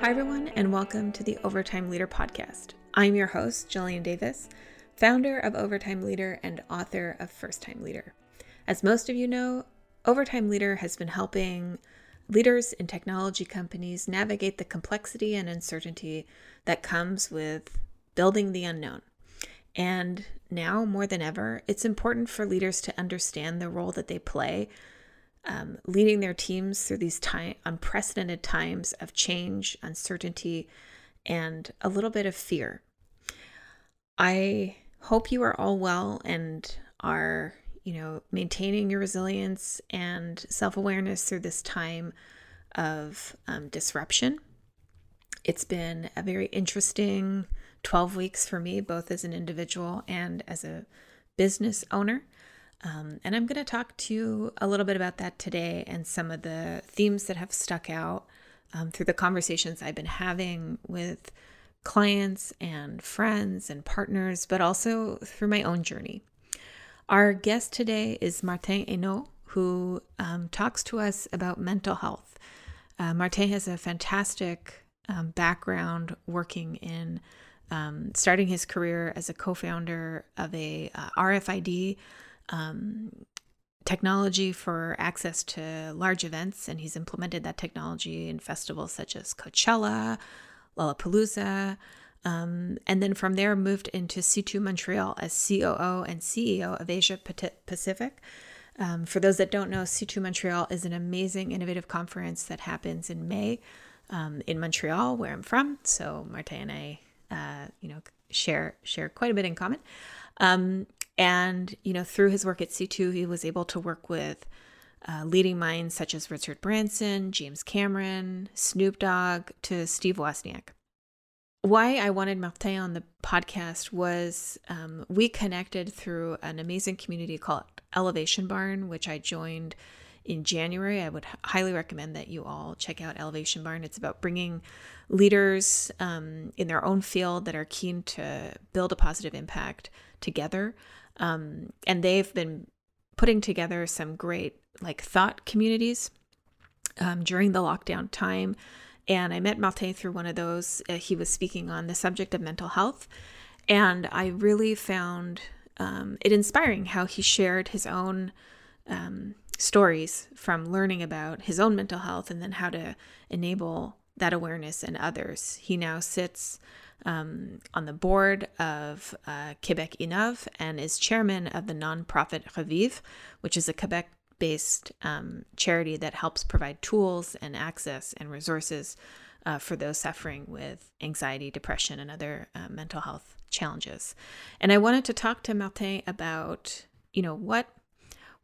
Hi, everyone, and welcome to the Overtime Leader Podcast. I'm your host, Jillian Davis, founder of Overtime Leader and author of First Time Leader. As most of you know, Overtime Leader has been helping leaders in technology companies navigate the complexity and uncertainty that comes with building the unknown. And now more than ever, it's important for leaders to understand the role that they play um, leading their teams through these time unprecedented times of change, uncertainty, and a little bit of fear. I hope you are all well and are, you know, maintaining your resilience and self awareness through this time of um, disruption. It's been a very interesting 12 weeks for me, both as an individual and as a business owner. Um, and I'm going to talk to you a little bit about that today and some of the themes that have stuck out um, through the conversations I've been having with clients and friends and partners, but also through my own journey. Our guest today is Martin Hainaut, who um, talks to us about mental health. Uh, Martin has a fantastic um, background working in um, starting his career as a co founder of a uh, RFID um, technology for access to large events, and he's implemented that technology in festivals such as Coachella, Lollapalooza. Um, and then from there, moved into C2 Montreal as COO and CEO of Asia Pacific. Um, for those that don't know, C2 Montreal is an amazing innovative conference that happens in May um, in Montreal, where I'm from. So Martin and I, uh, you know, share share quite a bit in common. Um, and, you know, through his work at C2, he was able to work with uh, leading minds such as Richard Branson, James Cameron, Snoop Dogg, to Steve Wozniak. Why I wanted Martin on the podcast was um, we connected through an amazing community called Elevation Barn, which I joined in January. I would highly recommend that you all check out Elevation Barn. It's about bringing leaders um, in their own field that are keen to build a positive impact together um, and they've been putting together some great like thought communities um, during the lockdown time. And I met Martin through one of those. Uh, he was speaking on the subject of mental health. And I really found um, it inspiring how he shared his own um, stories from learning about his own mental health and then how to enable that awareness in others. He now sits um, on the board of uh, Quebec Innov and is chairman of the nonprofit Revivre, which is a Quebec based um, charity that helps provide tools and access and resources uh, for those suffering with anxiety, depression, and other uh, mental health challenges. And I wanted to talk to Martin about, you know, what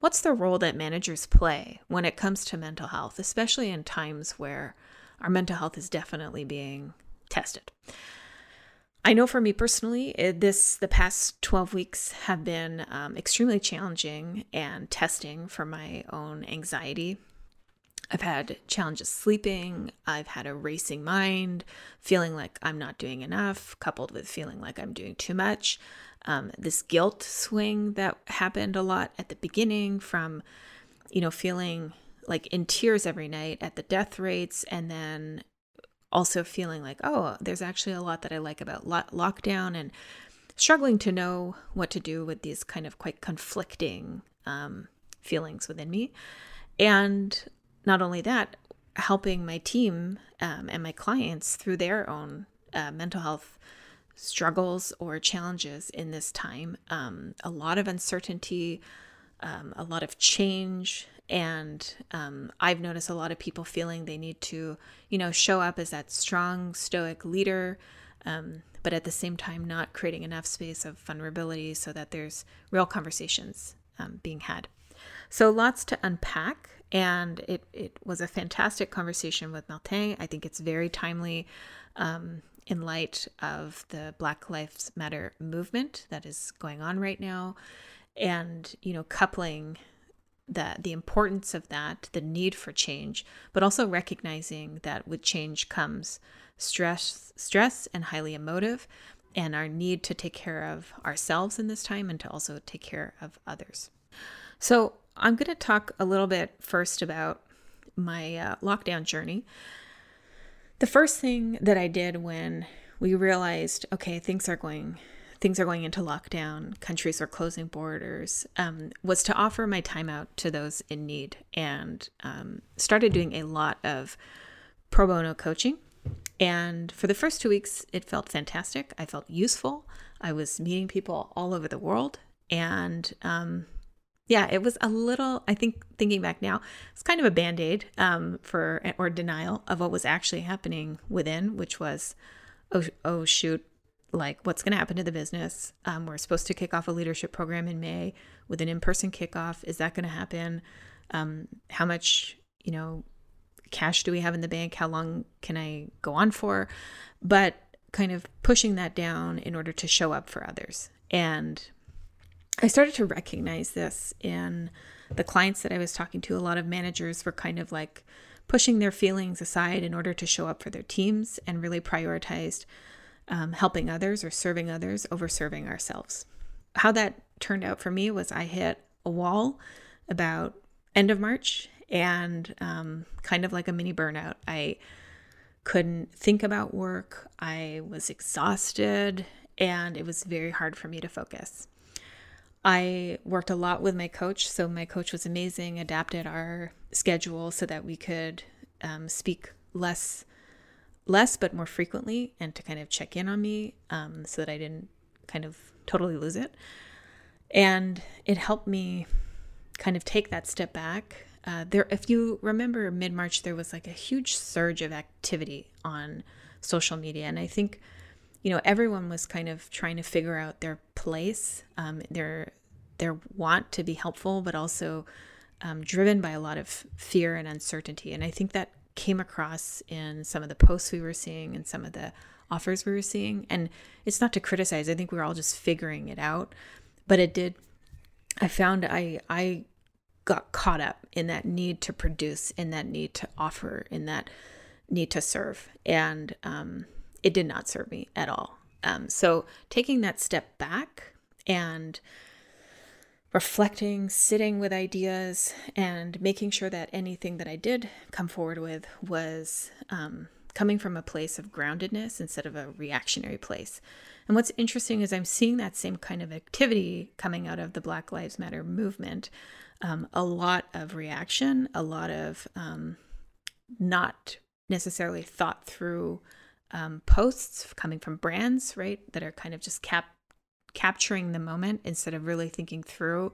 what's the role that managers play when it comes to mental health, especially in times where our mental health is definitely being tested. I know for me personally, this the past 12 weeks have been um, extremely challenging and testing for my own anxiety. I've had challenges sleeping. I've had a racing mind, feeling like I'm not doing enough, coupled with feeling like I'm doing too much. Um, this guilt swing that happened a lot at the beginning from, you know, feeling like in tears every night at the death rates and then also feeling like, oh, there's actually a lot that I like about lo- lockdown and struggling to know what to do with these kind of quite conflicting um, feelings within me. And not only that, helping my team um, and my clients through their own uh, mental health struggles or challenges in this time. Um, a lot of uncertainty, um, a lot of change, and um, I've noticed a lot of people feeling they need to, you know, show up as that strong, stoic leader, um, but at the same time, not creating enough space of vulnerability so that there's real conversations um, being had. So lots to unpack. And it, it was a fantastic conversation with Martin. I think it's very timely um, in light of the Black Lives Matter movement that is going on right now. And, you know, coupling that the importance of that, the need for change, but also recognizing that with change comes stress, stress and highly emotive, and our need to take care of ourselves in this time and to also take care of others. So, I'm going to talk a little bit first about my uh, lockdown journey. the first thing that I did when we realized, okay, things are going things are going into lockdown, countries are closing borders, um, was to offer my time out to those in need and um, started doing a lot of pro bono coaching. And for the first two weeks, it felt fantastic. I felt useful. I was meeting people all over the world. And um, yeah, it was a little, I think, thinking back now, it's kind of a band aid um, for, or denial of what was actually happening within, which was, oh, oh shoot, like what's going to happen to the business. Um, we're supposed to kick off a leadership program in May with an in person kickoff. Is that going to happen? Um, how much, you know, cash do we have in the bank? How long can I go on for? But kind of pushing that down in order to show up for others. And I started to recognize this in the clients that I was talking to. A lot of managers were kind of like pushing their feelings aside in order to show up for their teams and really prioritized um, helping others or serving others over serving ourselves. How that turned out for me was I hit a wall about end of March and um, kind of like a mini burnout. I couldn't think about work. I was exhausted and it was very hard for me to focus. I worked a lot with my coach, so my coach was amazing, adapted our schedule so that we could um, speak less less but more frequently and to kind of check in on me um, so that I didn't kind of totally lose it. And it helped me kind of take that step back. Uh, there, if you remember mid March, there was like a huge surge of activity on social media. And I think, you know, everyone was kind of trying to figure out their place, um, their, their want to be helpful, but also um, driven by a lot of fear and uncertainty. And I think that came across in some of the posts we were seeing and some of the offers we were seeing. And it's not to criticize, I think we are all just figuring it out. But it did, I found I, I got caught up in that need to produce, in that need to offer, in that need to serve. And um, it did not serve me at all. Um, so taking that step back and reflecting, sitting with ideas, and making sure that anything that I did come forward with was um, coming from a place of groundedness instead of a reactionary place. And what's interesting is I'm seeing that same kind of activity coming out of the Black Lives Matter movement. Um, a lot of reaction, a lot of um, not necessarily thought through um, posts coming from brands, right, that are kind of just cap capturing the moment instead of really thinking through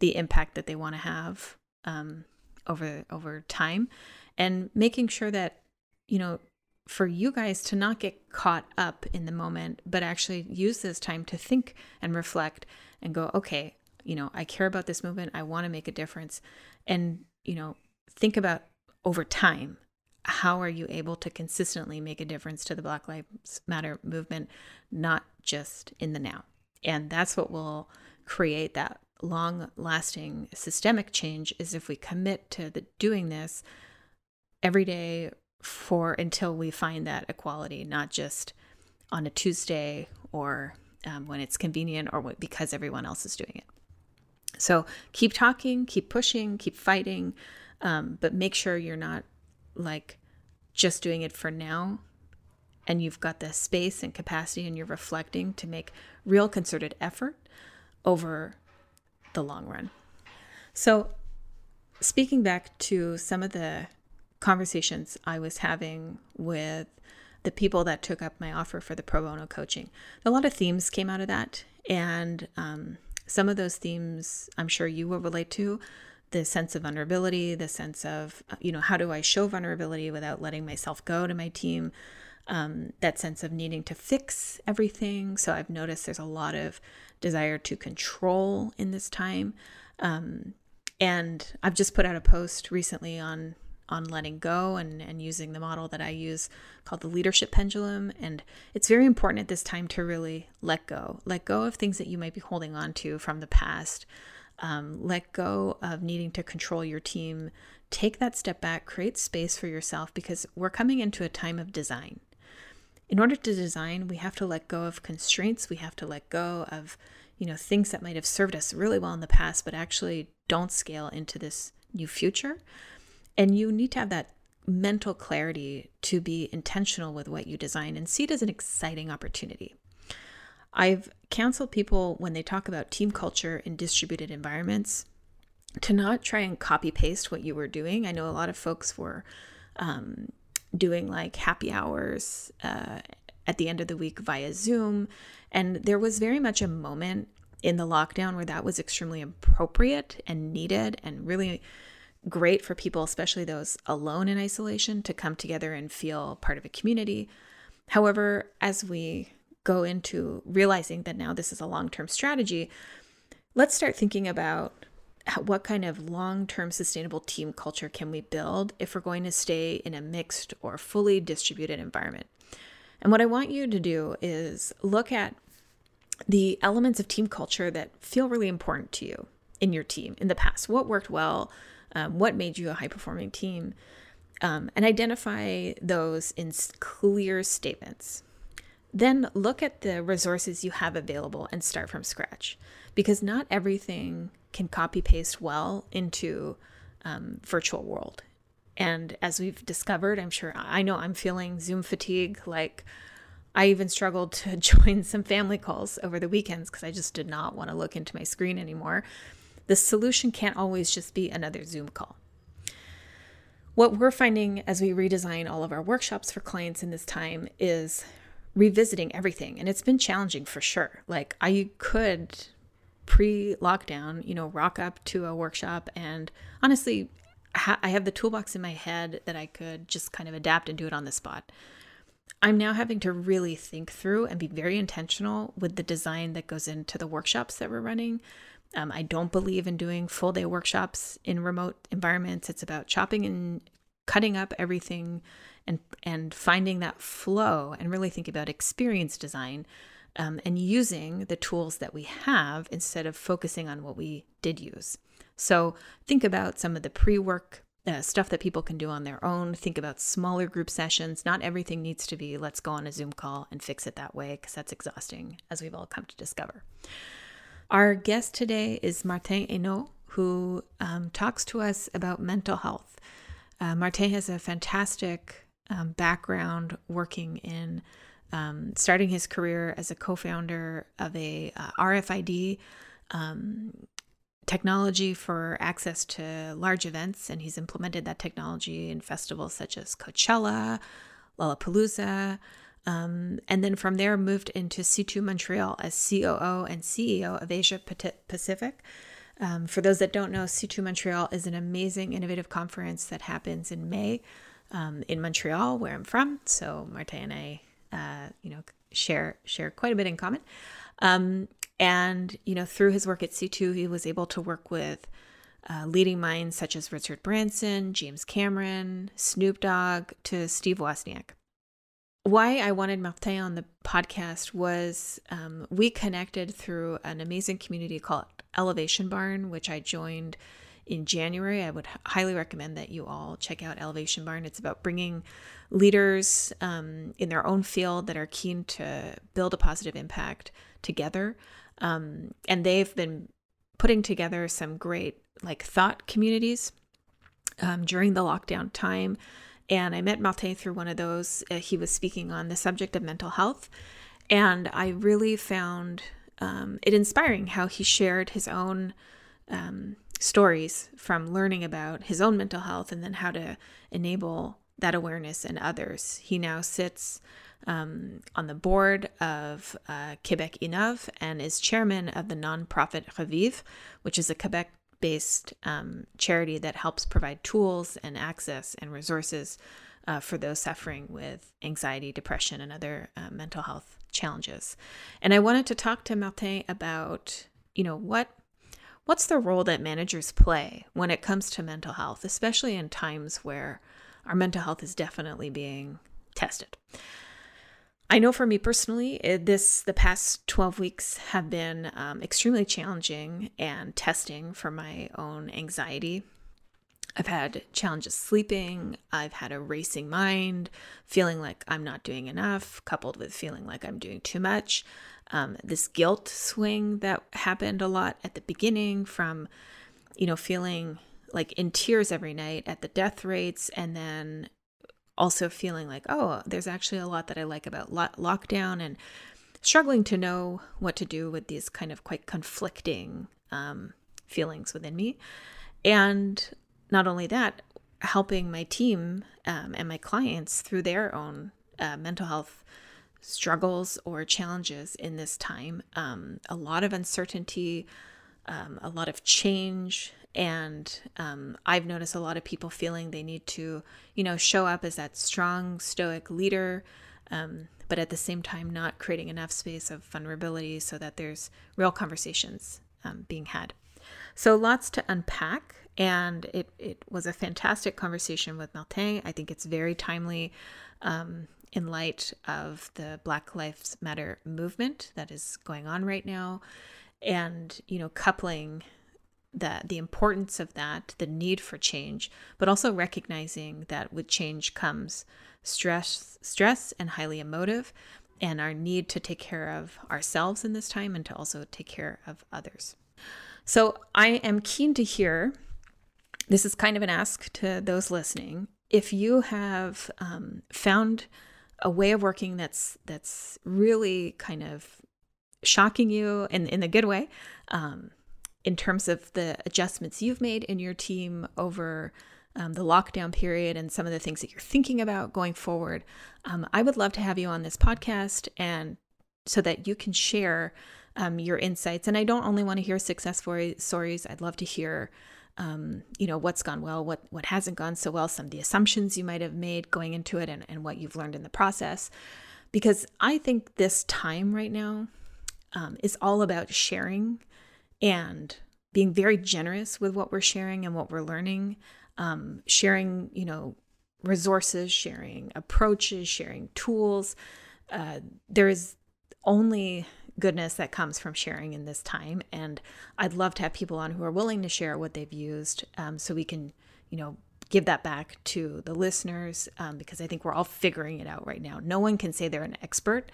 the impact that they want to have um, over over time and making sure that you know for you guys to not get caught up in the moment but actually use this time to think and reflect and go okay you know i care about this movement i want to make a difference and you know think about over time how are you able to consistently make a difference to the black lives matter movement not just in the now and that's what will create that long lasting systemic change is if we commit to the doing this every day for until we find that equality, not just on a Tuesday or um, when it's convenient or because everyone else is doing it. So keep talking, keep pushing, keep fighting, um, but make sure you're not like just doing it for now and you've got the space and capacity and you're reflecting to make real concerted effort over the long run. So, speaking back to some of the conversations I was having with the people that took up my offer for the pro bono coaching, a lot of themes came out of that. And um, some of those themes I'm sure you will relate to the sense of vulnerability, the sense of, you know, how do I show vulnerability without letting myself go to my team? Um, that sense of needing to fix everything. So I've noticed there's a lot of desire to control in this time. Um, and I've just put out a post recently on on letting go and, and using the model that I use called the leadership pendulum. And it's very important at this time to really let go. Let go of things that you might be holding on to from the past. Um, let go of needing to control your team. Take that step back, create space for yourself because we're coming into a time of design in order to design, we have to let go of constraints. We have to let go of, you know, things that might have served us really well in the past, but actually don't scale into this new future. And you need to have that mental clarity to be intentional with what you design and see it as an exciting opportunity. I've counseled people when they talk about team culture in distributed environments to not try and copy paste what you were doing. I know a lot of folks were um, doing like happy hours uh, at the end of the week via Zoom. And there was very much a moment in the lockdown where that was extremely appropriate and needed and really great for people, especially those alone in isolation, to come together and feel part of a community. However, as we go into realizing that now this is a long term strategy, let's start thinking about what kind of long term sustainable team culture can we build if we're going to stay in a mixed or fully distributed environment. And what I want you to do is look at the elements of team culture that feel really important to you in your team in the past. What worked well? Um, what made you a high performing team? Um, and identify those in clear statements. Then look at the resources you have available and start from scratch because not everything can copy paste well into um, virtual world. And as we've discovered, I'm sure I know I'm feeling Zoom fatigue. Like I even struggled to join some family calls over the weekends because I just did not want to look into my screen anymore. The solution can't always just be another Zoom call. What we're finding as we redesign all of our workshops for clients in this time is revisiting everything. And it's been challenging for sure. Like, I could pre lockdown, you know, rock up to a workshop and honestly, I have the toolbox in my head that I could just kind of adapt and do it on the spot. I'm now having to really think through and be very intentional with the design that goes into the workshops that we're running. Um, I don't believe in doing full day workshops in remote environments. It's about chopping and cutting up everything and and finding that flow and really think about experience design um, and using the tools that we have instead of focusing on what we did use. So think about some of the pre work uh, stuff that people can do on their own. Think about smaller group sessions. Not everything needs to be let's go on a Zoom call and fix it that way because that's exhausting, as we've all come to discover. Our guest today is Martin Hainaut, who um, talks to us about mental health. Uh, Martin has a fantastic um, background working in um, starting his career as a co founder of a uh, RFID um, technology for access to large events, and he's implemented that technology in festivals such as Coachella, Lollapalooza. Um, and then from there, moved into C2 Montreal as COO and CEO of Asia Pacific. Um, for those that don't know, C2 Montreal is an amazing innovative conference that happens in May um, in Montreal, where I'm from. So Martin and I uh, you know, share share quite a bit in common. Um, and you know, through his work at C2, he was able to work with uh, leading minds such as Richard Branson, James Cameron, Snoop Dogg, to Steve Wozniak. Why I wanted Martin on the podcast was um, we connected through an amazing community called Elevation Barn, which I joined in January. I would highly recommend that you all check out Elevation Barn. It's about bringing leaders um, in their own field that are keen to build a positive impact together. Um, and they've been putting together some great like thought communities um, during the lockdown time. And I met Martin through one of those. Uh, he was speaking on the subject of mental health. And I really found um, it inspiring how he shared his own um, stories from learning about his own mental health and then how to enable that awareness in others. He now sits um, on the board of uh, Quebec Innov and is chairman of the nonprofit Revivre, which is a Quebec based um, charity that helps provide tools and access and resources uh, for those suffering with anxiety, depression, and other uh, mental health challenges. And I wanted to talk to Martin about, you know, what what's the role that managers play when it comes to mental health, especially in times where our mental health is definitely being tested. I know for me personally, this the past 12 weeks have been um, extremely challenging and testing for my own anxiety. I've had challenges sleeping. I've had a racing mind, feeling like I'm not doing enough, coupled with feeling like I'm doing too much. Um, this guilt swing that happened a lot at the beginning from, you know, feeling like in tears every night at the death rates and then also feeling like, oh, there's actually a lot that I like about lo- lockdown and struggling to know what to do with these kind of quite conflicting um, feelings within me. And not only that, helping my team um, and my clients through their own uh, mental health struggles or challenges in this time. Um, a lot of uncertainty, um, a lot of change, and um, I've noticed a lot of people feeling they need to, you know, show up as that strong, stoic leader, um, but at the same time not creating enough space of vulnerability so that there's real conversations um, being had. So lots to unpack and it, it was a fantastic conversation with Martin. I think it's very timely um, in light of the Black Lives Matter movement that is going on right now, and you know, coupling the the importance of that, the need for change, but also recognizing that with change comes stress, stress, and highly emotive, and our need to take care of ourselves in this time and to also take care of others. So I am keen to hear this is kind of an ask to those listening. If you have um, found a way of working that's that's really kind of shocking you in in a good way, um, in terms of the adjustments you've made in your team over um, the lockdown period and some of the things that you're thinking about going forward, um, I would love to have you on this podcast and so that you can share um, your insights. And I don't only want to hear success stories. I'd love to hear um, you know what's gone well what what hasn't gone so well some of the assumptions you might have made going into it and, and what you've learned in the process. Because i think this time right now um, is all about sharing and being very generous with what we're sharing and what we're learning. Um, sharing you know resources sharing approaches sharing tools. Uh, there is only goodness that comes from sharing in this time. And I'd love to have people on who are willing to share what they've used um, so we can, you know, give that back to the listeners um, because I think we're all figuring it out right now. No one can say they're an expert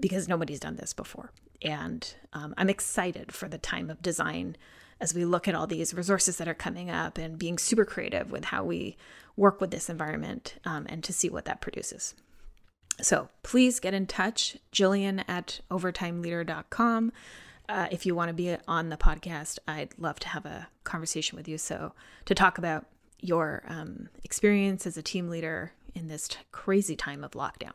because nobody's done this before. And um, I'm excited for the time of design as we look at all these resources that are coming up and being super creative with how we work with this environment um, and to see what that produces. So please get in touch, Jillian at overtimeleader.com. Uh, if you want to be on the podcast, I'd love to have a conversation with you. So, to talk about your um, experience as a team leader in this t- crazy time of lockdown.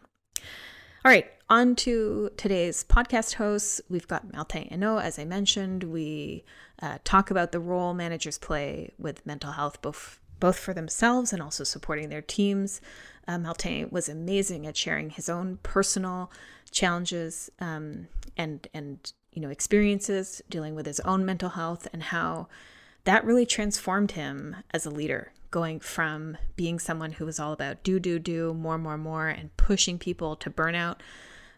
All right, on to today's podcast hosts. We've got Martin Hainaut, as I mentioned. We uh, talk about the role managers play with mental health, both both for themselves and also supporting their teams. Uh, Martin was amazing at sharing his own personal challenges um, and and you know experiences dealing with his own mental health and how that really transformed him as a leader going from being someone who was all about do do do more more more and pushing people to burnout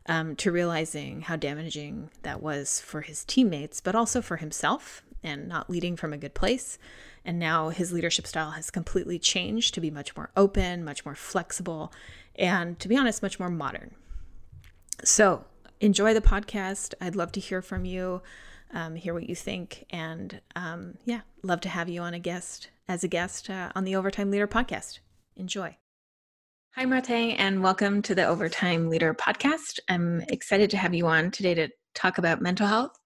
um, to realizing how damaging that was for his teammates but also for himself and not leading from a good place and now his leadership style has completely changed to be much more open, much more flexible, and to be honest, much more modern. So enjoy the podcast. I'd love to hear from you, um, hear what you think, and um, yeah, love to have you on a guest as a guest uh, on the Overtime Leader podcast. Enjoy. Hi, Martin, and welcome to the Overtime Leader podcast. I'm excited to have you on today to talk about mental health.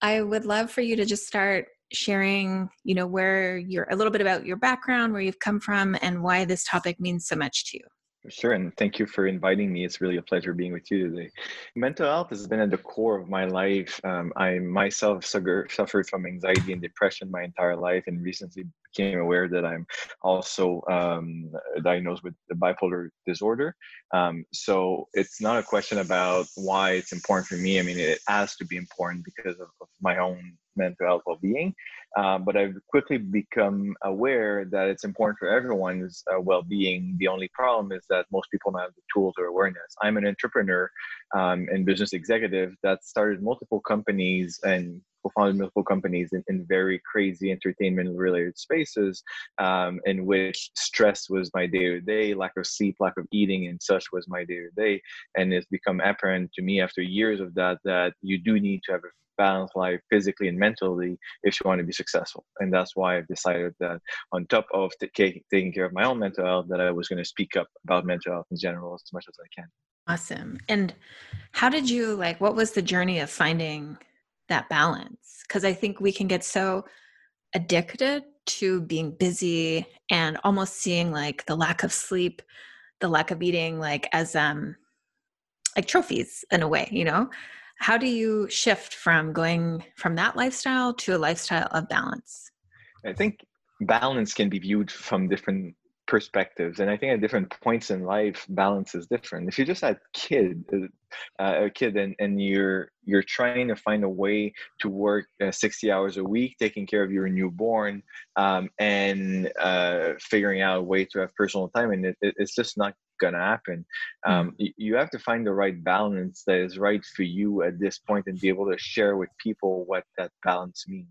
I would love for you to just start sharing, you know, where you're a little bit about your background, where you've come from, and why this topic means so much to you. Sure, and thank you for inviting me. It's really a pleasure being with you today. Mental health has been at the core of my life. Um, I myself suffered from anxiety and depression my entire life, and recently became aware that I'm also um, diagnosed with bipolar disorder. Um, so it's not a question about why it's important for me. I mean, it has to be important because of, of my own mental health well-being um, but i've quickly become aware that it's important for everyone's uh, well-being. The only problem is that most people don't have the tools or awareness. I'm an entrepreneur um, and business executive that started multiple companies and co-founded multiple companies in, in very crazy entertainment related spaces um, in which stress was my day to day lack of sleep lack of eating and such was my day to day and it's become apparent to me after years of that that you do need to have a balanced life physically and mentally if you want to be successful. And that's why I've decided that on top of t- taking care of my own mental health, that I was going to speak up about mental health in general as much as I can. Awesome. And how did you like, what was the journey of finding that balance? Because I think we can get so addicted to being busy and almost seeing like the lack of sleep, the lack of eating, like as, um, like trophies in a way, you know? How do you shift from going from that lifestyle to a lifestyle of balance? I think balance can be viewed from different perspectives and i think at different points in life balance is different if you're just a kid uh, a kid and, and you're you're trying to find a way to work uh, 60 hours a week taking care of your newborn um, and uh, figuring out a way to have personal time and it, it, it's just not going to happen. Um, mm. you have to find the right balance that is right for you at this point and be able to share with people what that balance means.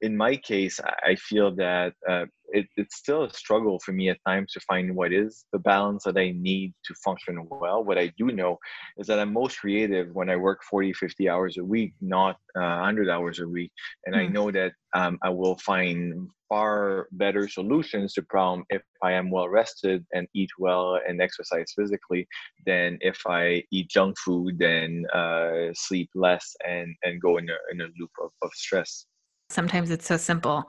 In my case, I feel that uh, it, it's still a struggle for me at times to find what is the balance that I need to function well. What I do know is that I'm most creative when I work 40, 50 hours a week, not uh, 100 hours a week. And mm. I know that um, I will find far better solutions to problem if I am well rested and eat well and exercise physically than if I eat junk food and uh, sleep less and, and go in a, in a loop of, of stress. Sometimes it's so simple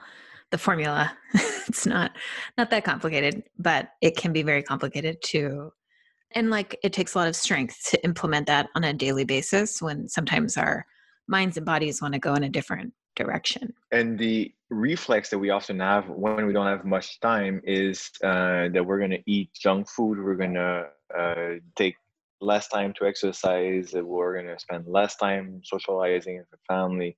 the formula it's not not that complicated but it can be very complicated to and like it takes a lot of strength to implement that on a daily basis when sometimes our minds and bodies want to go in a different direction. And the reflex that we often have when we don't have much time is uh, that we're going to eat junk food, we're going to uh, take less time to exercise, we're going to spend less time socializing with the family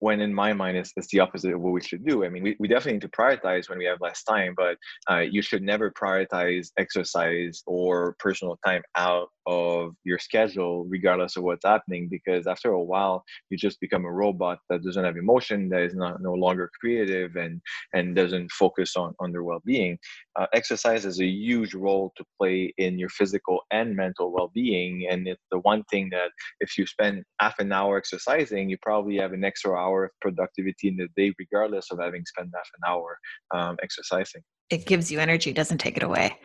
when in my mind it's, it's the opposite of what we should do. I mean we, we definitely need to prioritize when we have less time but uh, you should never prioritize exercise or personal time out of your schedule regardless of what's happening because after a while you just become a robot that doesn't have emotion that is not no longer creative and and doesn't focus on on their well-being. Uh, exercise has a huge role to play in your physical and mental well-being and it's the one thing that if you spend half an hour exercising you probably have an extra hour of productivity in the day regardless of having spent half an hour um, exercising it gives you energy doesn't take it away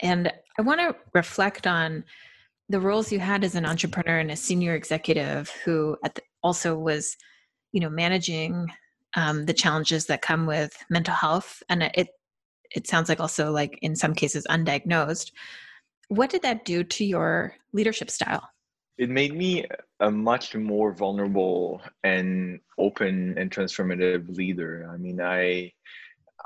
and I want to reflect on the roles you had as an entrepreneur and a senior executive who the, also was, you know, managing um, the challenges that come with mental health, and it it sounds like also like in some cases undiagnosed. What did that do to your leadership style? It made me a much more vulnerable and open and transformative leader. I mean, I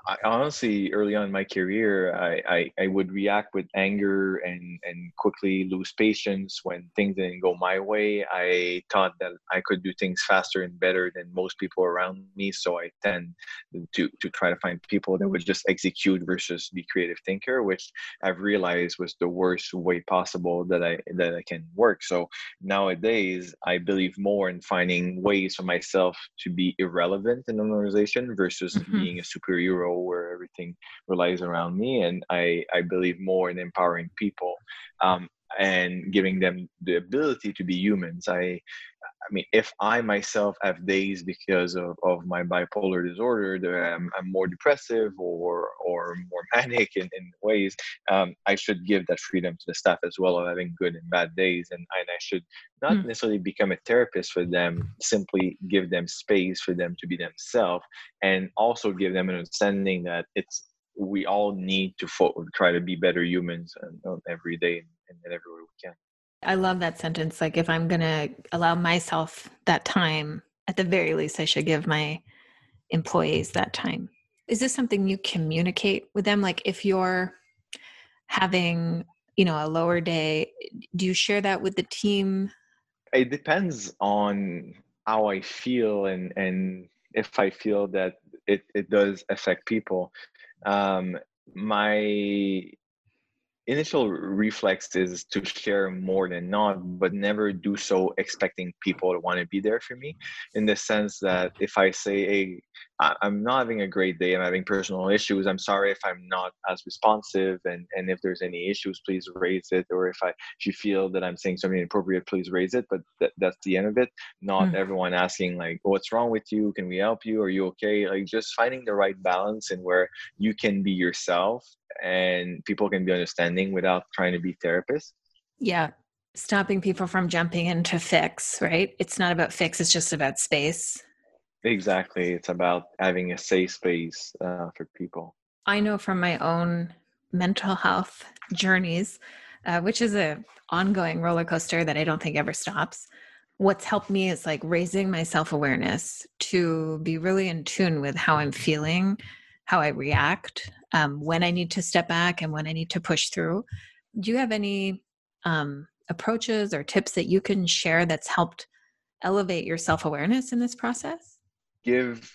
I honestly, early on in my career, I, I, I, would react with anger and, and quickly lose patience when things didn't go my way. I thought that I could do things faster and better than most people around me. So I tend to, to try to find people that would just execute versus be creative thinker, which I've realized was the worst way possible that I, that I can work. So nowadays, I believe more in finding ways for myself to be irrelevant in an organization versus mm-hmm. being a superhero where everything relies around me and i i believe more in empowering people. Um, and giving them the ability to be humans i I mean, if I myself have days because of, of my bipolar disorder that I'm, I'm more depressive or or more manic in, in ways, um, I should give that freedom to the staff as well of having good and bad days. And, and I should not mm. necessarily become a therapist for them, simply give them space for them to be themselves and also give them an understanding that it's we all need to fo- try to be better humans and, every day and, and everywhere we can. I love that sentence. Like, if I'm going to allow myself that time, at the very least, I should give my employees that time. Is this something you communicate with them? Like, if you're having, you know, a lower day, do you share that with the team? It depends on how I feel and, and if I feel that it, it does affect people. Um, my initial reflex is to share more than not, but never do so expecting people to want to be there for me. In the sense that if I say, "Hey, I, am not having a great day. I'm having personal issues. I'm sorry if I'm not as responsive. And, and if there's any issues, please raise it. Or if I if you feel that I'm saying something inappropriate, please raise it. But th- that's the end of it. Not mm. everyone asking like, what's wrong with you? Can we help you? Are you okay? Like just finding the right balance and where you can be yourself and people can be understanding without trying to be therapists. Yeah. Stopping people from jumping into fix, right? It's not about fix, it's just about space Exactly. It's about having a safe space uh, for people. I know from my own mental health journeys, uh, which is a ongoing roller coaster that I don't think ever stops. What's helped me is like raising my self awareness to be really in tune with how I'm feeling, how I react, um, when I need to step back, and when I need to push through. Do you have any um, approaches or tips that you can share that's helped elevate your self awareness in this process? Give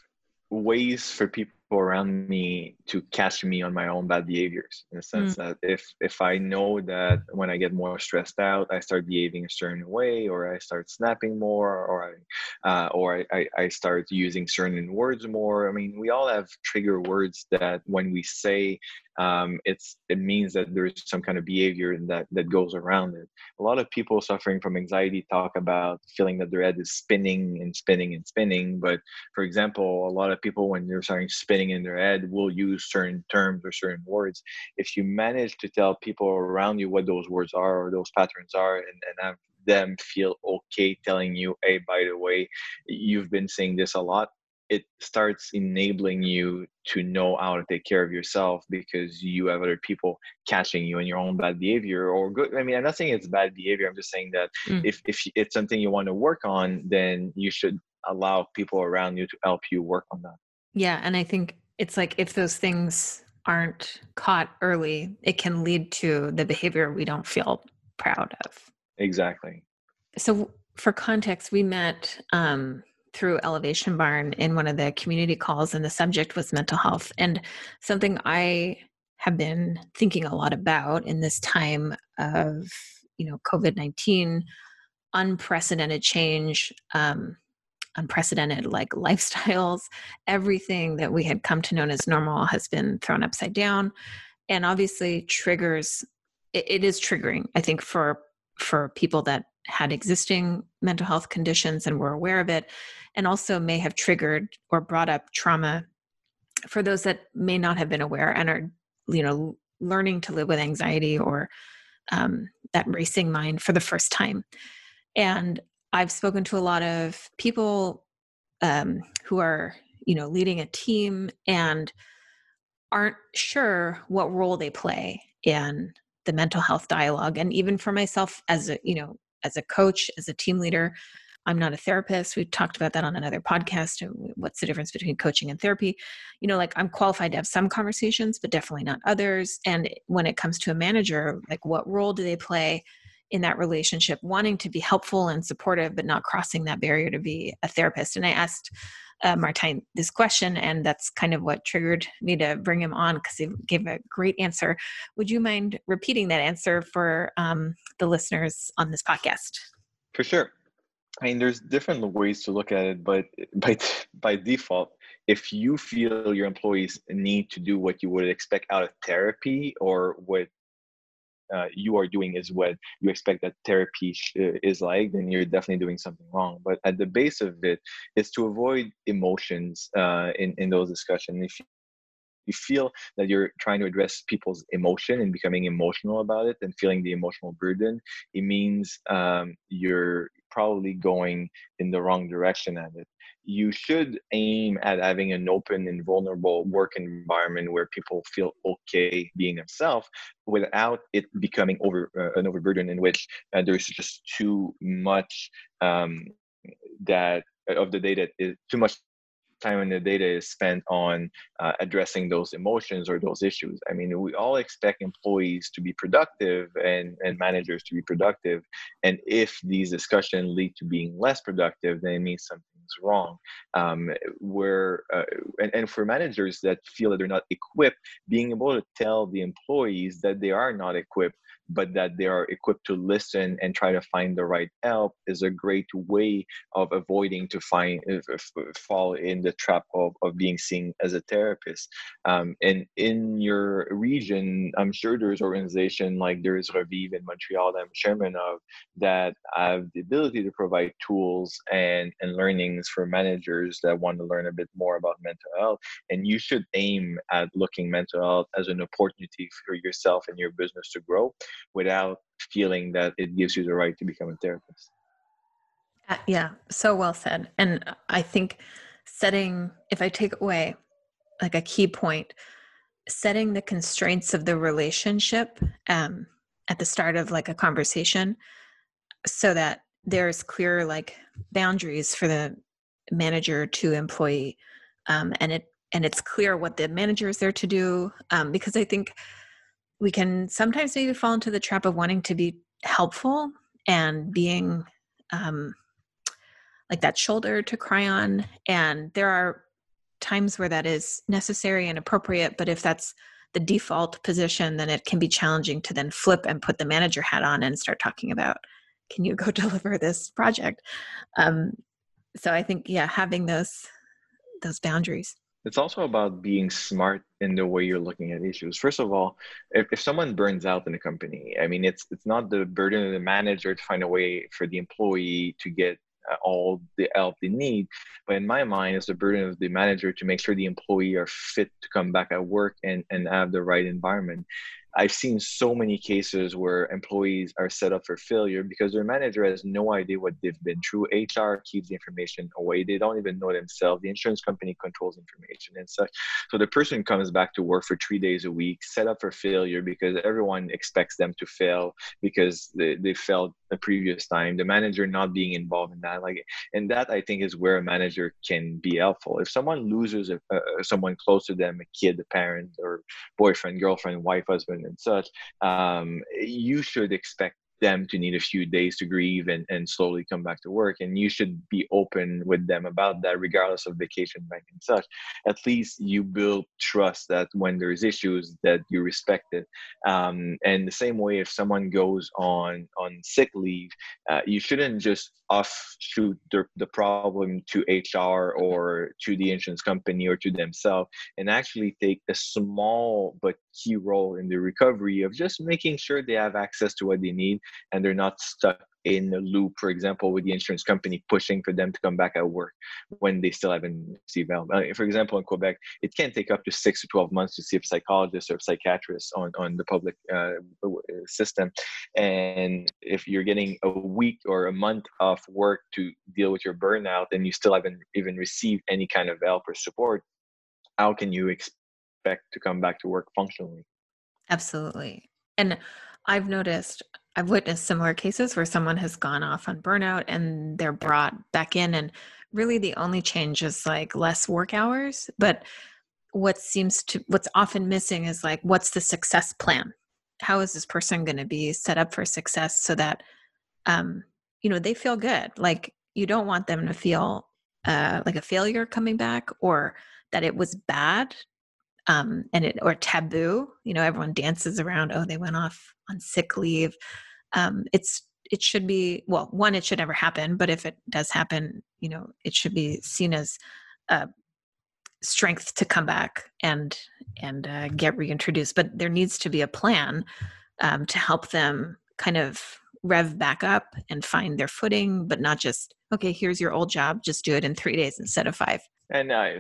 ways for people around me to catch me on my own bad behaviors in the sense mm. that if if i know that when i get more stressed out i start behaving a certain way or i start snapping more or i uh, or I, I start using certain words more i mean we all have trigger words that when we say um, it's it means that there's some kind of behavior that that goes around it. A lot of people suffering from anxiety talk about feeling that their head is spinning and spinning and spinning. But for example, a lot of people when they're starting spinning in their head will use certain terms or certain words. If you manage to tell people around you what those words are or those patterns are, and, and have them feel okay telling you, hey, by the way, you've been saying this a lot it starts enabling you to know how to take care of yourself because you have other people catching you in your own bad behavior or good i mean i'm not saying it's bad behavior i'm just saying that mm. if, if it's something you want to work on then you should allow people around you to help you work on that. Yeah and i think it's like if those things aren't caught early it can lead to the behavior we don't feel proud of. Exactly. So for context we met um through Elevation Barn in one of the community calls, and the subject was mental health. And something I have been thinking a lot about in this time of, you know, COVID 19, unprecedented change, um, unprecedented like lifestyles, everything that we had come to know as normal has been thrown upside down. And obviously, triggers, it, it is triggering, I think, for for people that had existing mental health conditions and were aware of it and also may have triggered or brought up trauma for those that may not have been aware and are you know learning to live with anxiety or um, that racing mind for the first time. And i've spoken to a lot of people um, who are you know leading a team and aren't sure what role they play in the mental health dialogue. And even for myself as a you know as a coach as a team leader I'm not a therapist. We've talked about that on another podcast. What's the difference between coaching and therapy? You know, like I'm qualified to have some conversations, but definitely not others. And when it comes to a manager, like what role do they play in that relationship, wanting to be helpful and supportive, but not crossing that barrier to be a therapist? And I asked uh, Martin this question, and that's kind of what triggered me to bring him on because he gave a great answer. Would you mind repeating that answer for um, the listeners on this podcast? For sure. I mean, there's different ways to look at it, but by by default, if you feel your employees need to do what you would expect out of therapy, or what uh, you are doing is what you expect that therapy uh, is like, then you're definitely doing something wrong. But at the base of it is to avoid emotions uh, in in those discussions. If you feel that you're trying to address people's emotion and becoming emotional about it and feeling the emotional burden, it means um, you're probably going in the wrong direction at it. You should aim at having an open and vulnerable work environment where people feel okay being themselves without it becoming over uh, an overburden in which uh, there's just too much um, that of the data is too much time in the data is spent on uh, addressing those emotions or those issues. I mean, we all expect employees to be productive and, and managers to be productive. And if these discussions lead to being less productive, then it means something things wrong. Um, where uh, and, and for managers that feel that they're not equipped, being able to tell the employees that they are not equipped but that they are equipped to listen and try to find the right help is a great way of avoiding to find fall in the trap of, of being seen as a therapist. Um, and in your region i'm sure there's organization like there is revivre in montreal that i'm chairman of that have the ability to provide tools and, and learnings for managers that want to learn a bit more about mental health. And you should aim at looking mental health as an opportunity for yourself and your business to grow without feeling that it gives you the right to become a therapist. Uh, yeah, so well said. And I think setting, if I take away like a key point, setting the constraints of the relationship um, at the start of like a conversation so that there's clear like boundaries for the manager to employee um, and it and it's clear what the manager is there to do um, because i think we can sometimes maybe fall into the trap of wanting to be helpful and being um, like that shoulder to cry on. And there are times where that is necessary and appropriate, but if that's the default position, then it can be challenging to then flip and put the manager hat on and start talking about, can you go deliver this project? Um, so I think, yeah, having those those boundaries it's also about being smart in the way you're looking at issues. First of all, if, if someone burns out in a company, I mean, it's it's not the burden of the manager to find a way for the employee to get uh, all the help they need, but in my mind, it's the burden of the manager to make sure the employee are fit to come back at work and and have the right environment. I've seen so many cases where employees are set up for failure because their manager has no idea what they've been through. HR keeps the information away. They don't even know themselves. The insurance company controls information and such. So the person comes back to work for three days a week, set up for failure because everyone expects them to fail because they, they failed the previous time. The manager not being involved in that, like, and that I think is where a manager can be helpful. If someone loses a, uh, someone close to them, a kid, a parent, or boyfriend, girlfriend, wife, husband, and such, um, you should expect them to need a few days to grieve and, and slowly come back to work and you should be open with them about that regardless of vacation bank and such. At least you build trust that when there's issues that you respect it. Um, and the same way if someone goes on on sick leave uh, you shouldn't just offshoot the, the problem to hr or to the insurance company or to themselves and actually take a small but key role in the recovery of just making sure they have access to what they need and they're not stuck in a loop, for example, with the insurance company pushing for them to come back at work when they still haven't received help. Uh, for example, in Quebec, it can take up to six to 12 months to see a psychologist or a psychiatrist on, on the public uh, system. And if you're getting a week or a month of work to deal with your burnout and you still haven't even received any kind of help or support, how can you expect to come back to work functionally? Absolutely. And I've noticed I've witnessed similar cases where someone has gone off on burnout and they're brought back in and really the only change is like less work hours but what seems to what's often missing is like what's the success plan? How is this person going to be set up for success so that um you know they feel good? Like you don't want them to feel uh like a failure coming back or that it was bad um and it or taboo you know everyone dances around oh they went off on sick leave. Um, it's it should be well one it should never happen but if it does happen you know it should be seen as uh, strength to come back and and uh, get reintroduced. But there needs to be a plan um, to help them kind of rev back up and find their footing but not just okay here's your old job just do it in three days instead of five. And i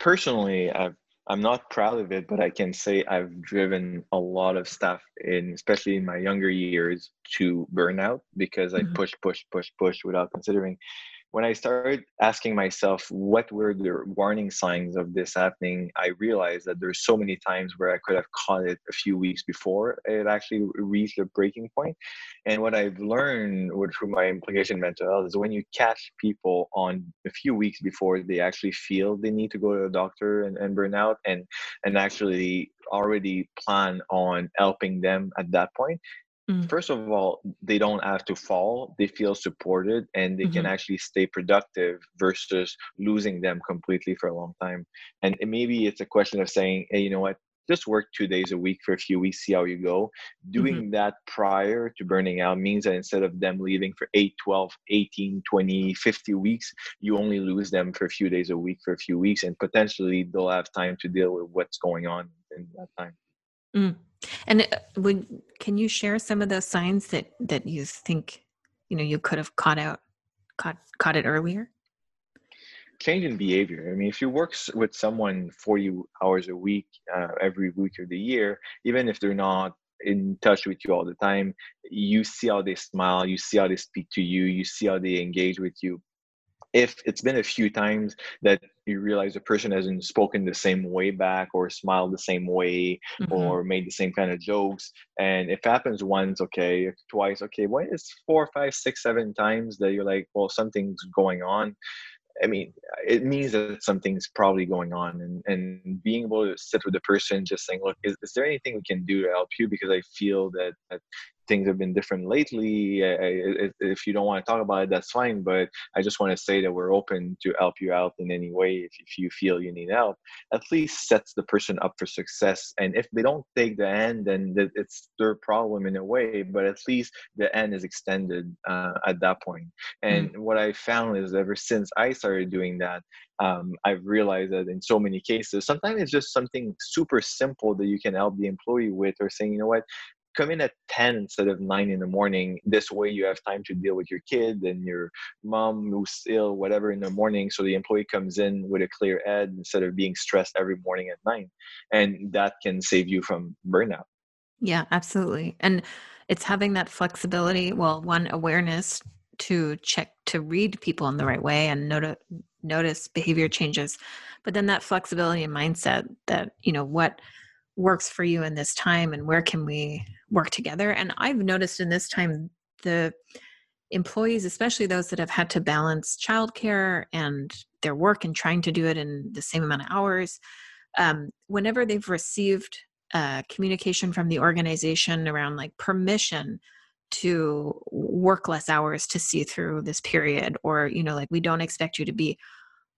personally i've I'm not proud of it, but I can say I've driven a lot of stuff in, especially in my younger years, to burnout because I mm-hmm. push, push, push, push without considering when I started asking myself what were the warning signs of this happening, I realized that there's so many times where I could have caught it a few weeks before it actually reached a breaking point. And what I've learned through my implication mental health is when you catch people on a few weeks before they actually feel they need to go to a doctor and, and burn out and and actually already plan on helping them at that point mm. first of all, they don't have to fall. They feel supported and they mm-hmm. can actually stay productive versus losing them completely for a long time. And maybe it's a question of saying, hey, you know what? just work two days a week for a few weeks, see how you go. Doing mm-hmm. that prior to burning out means that instead of them leaving for 8, 12, 18, 20, 50 weeks, you only lose them for a few days a week for a few weeks, and potentially they'll have time to deal with what's going on in that time. Mm. And uh, would can you share some of those signs that that you think you know you could have caught out caught caught it earlier? change in behavior. I mean, if you work with someone 40 hours a week, uh, every week of the year, even if they're not in touch with you all the time, you see how they smile, you see how they speak to you, you see how they engage with you. If it's been a few times that you realize a person hasn't spoken the same way back or smiled the same way mm-hmm. or made the same kind of jokes, and if it happens once, okay, if twice, okay, when it's four, five, six, seven times that you're like, well, something's going on, I mean, it means that something's probably going on, and and being able to sit with the person, just saying, look, is, is there anything we can do to help you? Because I feel that, that things have been different lately. I, if you don't want to talk about it, that's fine. But I just want to say that we're open to help you out in any way if, if you feel you need help. At least sets the person up for success. And if they don't take the end, then it's their problem in a way. But at least the end is extended uh, at that point. And mm. what I found is ever since I started doing that, um, I've realized that in so many cases, sometimes it's just something super simple that you can help the employee with, or saying, you know what, come in at 10 instead of 9 in the morning. This way you have time to deal with your kid and your mom who's ill whatever in the morning. So the employee comes in with a clear head instead of being stressed every morning at 9 and that can save you from burnout. Yeah absolutely. And it's having that flexibility well one awareness to check to read people in the right way and notice notice behavior changes. But then that flexibility and mindset that you know what works for you in this time and where can we work together? And i've noticed in this time the employees especially those that have had to balance childcare and their work and trying to do it in the same amount of hours um, whenever they've received uh, communication from the organization around like permission to work less hours to see through this period or you know like we don't expect you to be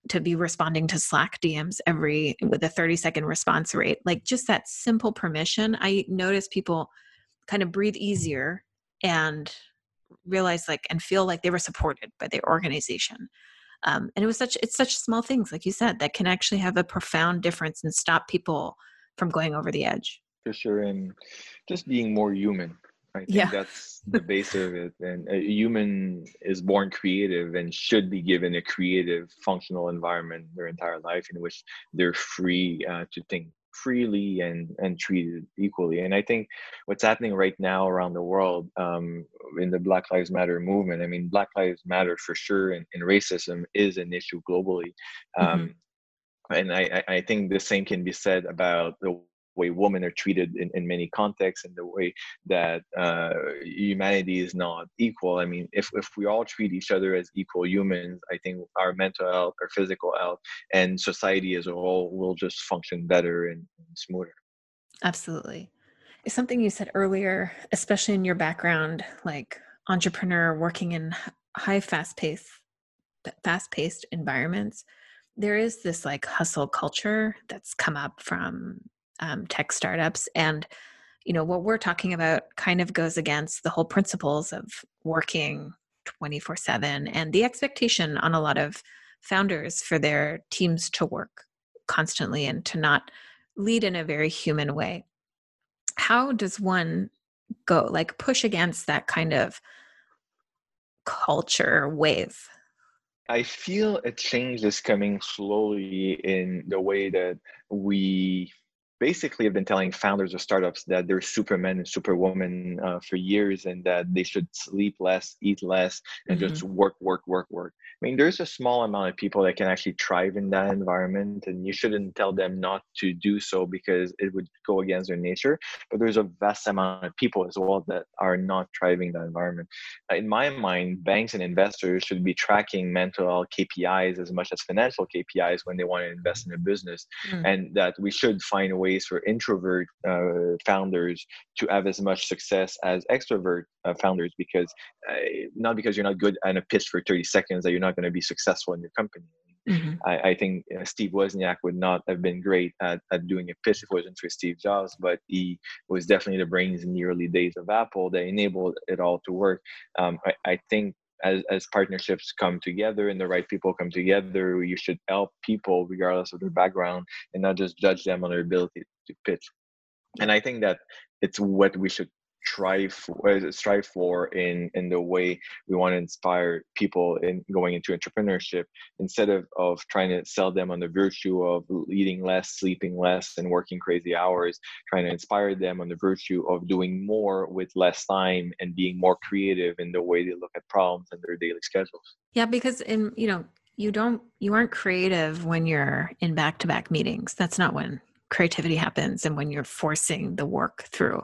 to be responding to Slack DMs every with a 30 second response rate. Like just that simple permission, I notice people kind of breathe easier and realize like and feel like they were supported by their organization. Um, and it was such it's such small things, like you said, that can actually have a profound difference and stop people from going over the edge. For sure, and just being more human I think yeah. that's the base of it. And a human is born creative and should be given a creative, functional environment their entire life in which they're free uh, to think freely and and treated equally. And I think what's happening right now around the world um, in the Black Lives Matter movement. I mean, Black Lives Matter for sure, and, and racism is an issue globally. Um, mm-hmm. And I, I think the same can be said about the way women are treated in, in many contexts and the way that uh, humanity is not equal. I mean, if, if we all treat each other as equal humans, I think our mental health, our physical health, and society as a whole will just function better and, and smoother. Absolutely. It's something you said earlier, especially in your background, like entrepreneur working in high fast pace fast paced environments there is this like hustle culture that's come up from um, tech startups and you know what we're talking about kind of goes against the whole principles of working 24 7 and the expectation on a lot of founders for their teams to work constantly and to not lead in a very human way. How does one go like push against that kind of culture wave? I feel a change is coming slowly in the way that we basically have been telling founders of startups that they're supermen and superwomen uh, for years and that they should sleep less eat less and mm-hmm. just work work work work I mean, there's a small amount of people that can actually thrive in that environment, and you shouldn't tell them not to do so because it would go against their nature. But there's a vast amount of people as well that are not thriving in that environment. In my mind, banks and investors should be tracking mental health KPIs as much as financial KPIs when they want to invest in a business, mm. and that we should find a way ways for introvert uh, founders to have as much success as extrovert uh, founders because uh, not because you're not good at a pitch for 30 seconds that you're not going to be successful in your company. Mm-hmm. I, I, think uh, Steve Wozniak would not have been great at, at doing a pitch if it wasn't for Steve Jobs, but he was definitely the brains in the early days of Apple that enabled it all to work. Um, I, I think as, as partnerships come together and the right people come together, you should help people regardless of their background and not just judge them on their ability to pitch. And I think that it's what we should strive for, uh, strive for in in the way we want to inspire people in going into entrepreneurship instead of of trying to sell them on the virtue of eating less sleeping less and working crazy hours trying to inspire them on the virtue of doing more with less time and being more creative in the way they look at problems and their daily schedules. Yeah because in you know you don't you aren't creative when you're in back-to-back meetings. That's not when creativity happens and when you're forcing the work through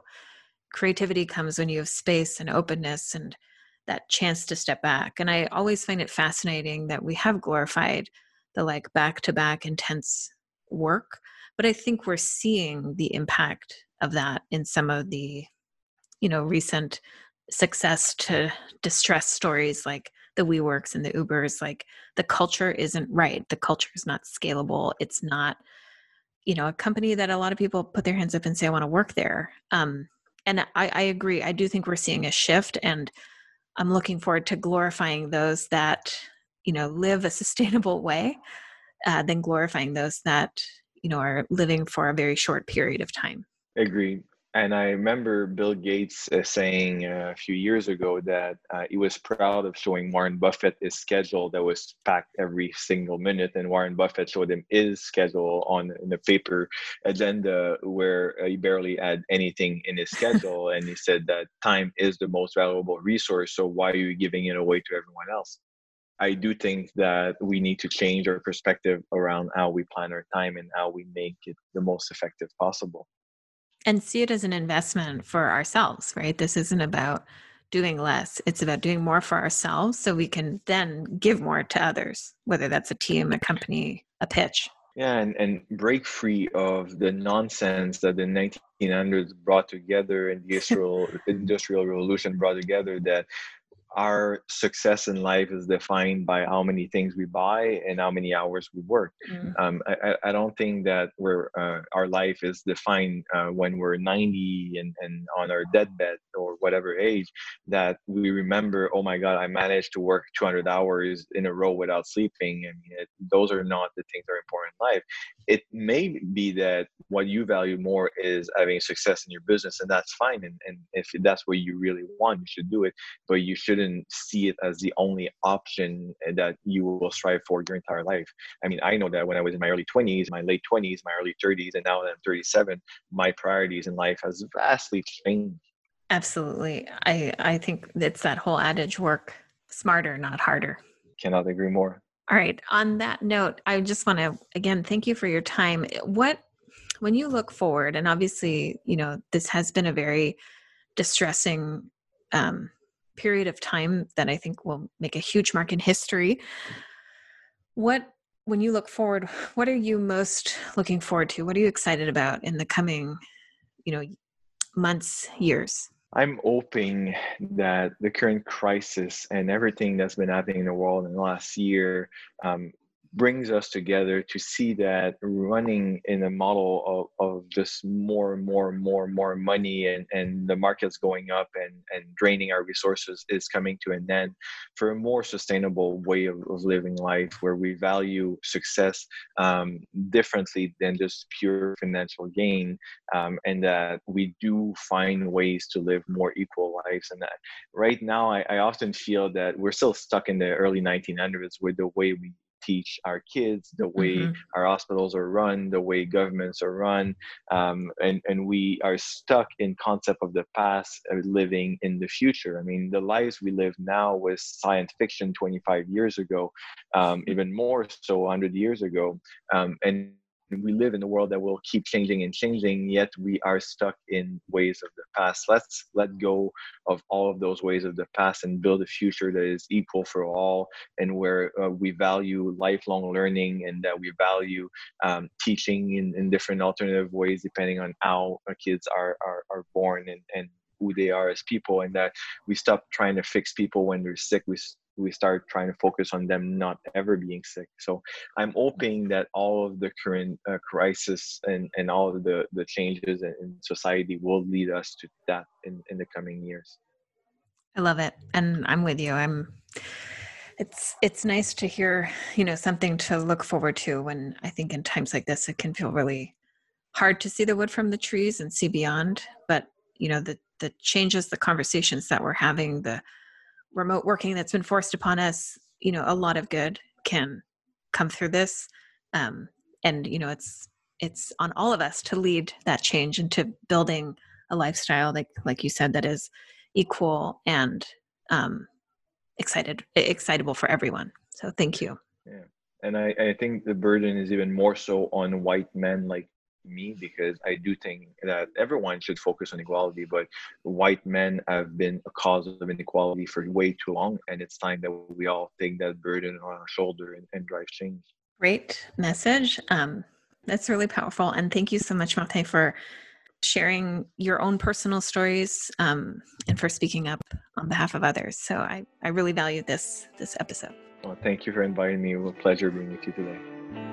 creativity comes when you have space and openness and that chance to step back. And I always find it fascinating that we have glorified the like back to back intense work, but I think we're seeing the impact of that in some of the, you know, recent success to distress stories like the WeWorks and the Ubers. Like the culture isn't right. The culture is not scalable. It's not, you know, a company that a lot of people put their hands up and say, I want to work there. Um, and I, I agree. I do think we're seeing a shift, and I'm looking forward to glorifying those that you know live a sustainable way, uh, than glorifying those that you know are living for a very short period of time. Agreed. And I remember Bill Gates uh, saying uh, a few years ago that uh, he was proud of showing Warren Buffett his schedule that was packed every single minute. And Warren Buffett showed him his schedule on the paper agenda where uh, he barely had anything in his schedule. and he said that time is the most valuable resource. So why are you giving it away to everyone else? I do think that we need to change our perspective around how we plan our time and how we make it the most effective possible and see it as an investment for ourselves, right? This isn't about doing less, it's about doing more for ourselves so we can then give more to others, whether that's a team, a company, a pitch. Yeah, and, and break free of the nonsense that the 1900s brought together and the industrial, industrial revolution brought together that our success in life is defined by how many things we buy and how many hours we work. Mm. Um, I, I, don't think that we're uh, our life is defined uh, when we're 90 and, and on our deathbed or whatever age that we remember, oh my God, I managed to work 200 hours in a row without sleeping. I mean, it, those are not the things that are important in life. It may be that what you value more is having success in your business, and that's fine. And, and if that's what you really want, you should do it. But you shouldn't see it as the only option that you will strive for your entire life. I mean, I know that when I was in my early 20s, my late 20s, my early 30s, and now that I'm 37, my priorities in life has vastly changed. Absolutely. I, I think it's that whole adage work smarter, not harder. Cannot agree more. All right. On that note, I just want to again thank you for your time. What when you look forward, and obviously, you know, this has been a very distressing um, period of time that I think will make a huge mark in history. What when you look forward, what are you most looking forward to? What are you excited about in the coming, you know, months, years? I'm hoping that the current crisis and everything that's been happening in the world in the last year um, brings us together to see that running in a model of, of just more and more and more and more money and, and the markets going up and, and draining our resources is coming to an end for a more sustainable way of, of living life where we value success um, differently than just pure financial gain um, and that we do find ways to live more equal lives and that. Right now I, I often feel that we're still stuck in the early 1900s with the way we teach our kids the way mm-hmm. our hospitals are run the way governments are run um, and, and we are stuck in concept of the past living in the future i mean the lives we live now was science fiction 25 years ago um, even more so 100 years ago um, and we live in a world that will keep changing and changing yet we are stuck in ways of the past. Let's let go of all of those ways of the past and build a future that is equal for all and where uh, we value lifelong learning and that we value um, teaching in, in different alternative ways depending on how our kids are are, are born and, and who they are as people and that we stop trying to fix people when they're sick. We we start trying to focus on them not ever being sick. So i'm hoping that all of the current uh, crisis and and all of the the changes in, in society will lead us to that in in the coming years. I love it and i'm with you. I'm it's it's nice to hear you know something to look forward to when i think in times like this it can feel really hard to see the wood from the trees and see beyond but you know the the changes the conversations that we're having the remote working that's been forced upon us you know a lot of good can come through this. Um, and you know it's it's on all of us to lead that change into building a lifestyle like like you said that is equal and um, excited excitable for everyone. So thank you. Yeah. And I, I think the burden is even more so on white men like me because I do think that everyone should focus on equality, but white men have been a cause of inequality for way too long, and it's time that we all take that burden on our shoulder and, and drive change. Great message. Um, that's really powerful, and thank you so much, Martin, for sharing your own personal stories um, and for speaking up on behalf of others. So I, I really value this this episode. Well, thank you for inviting me. It was a pleasure being with you today.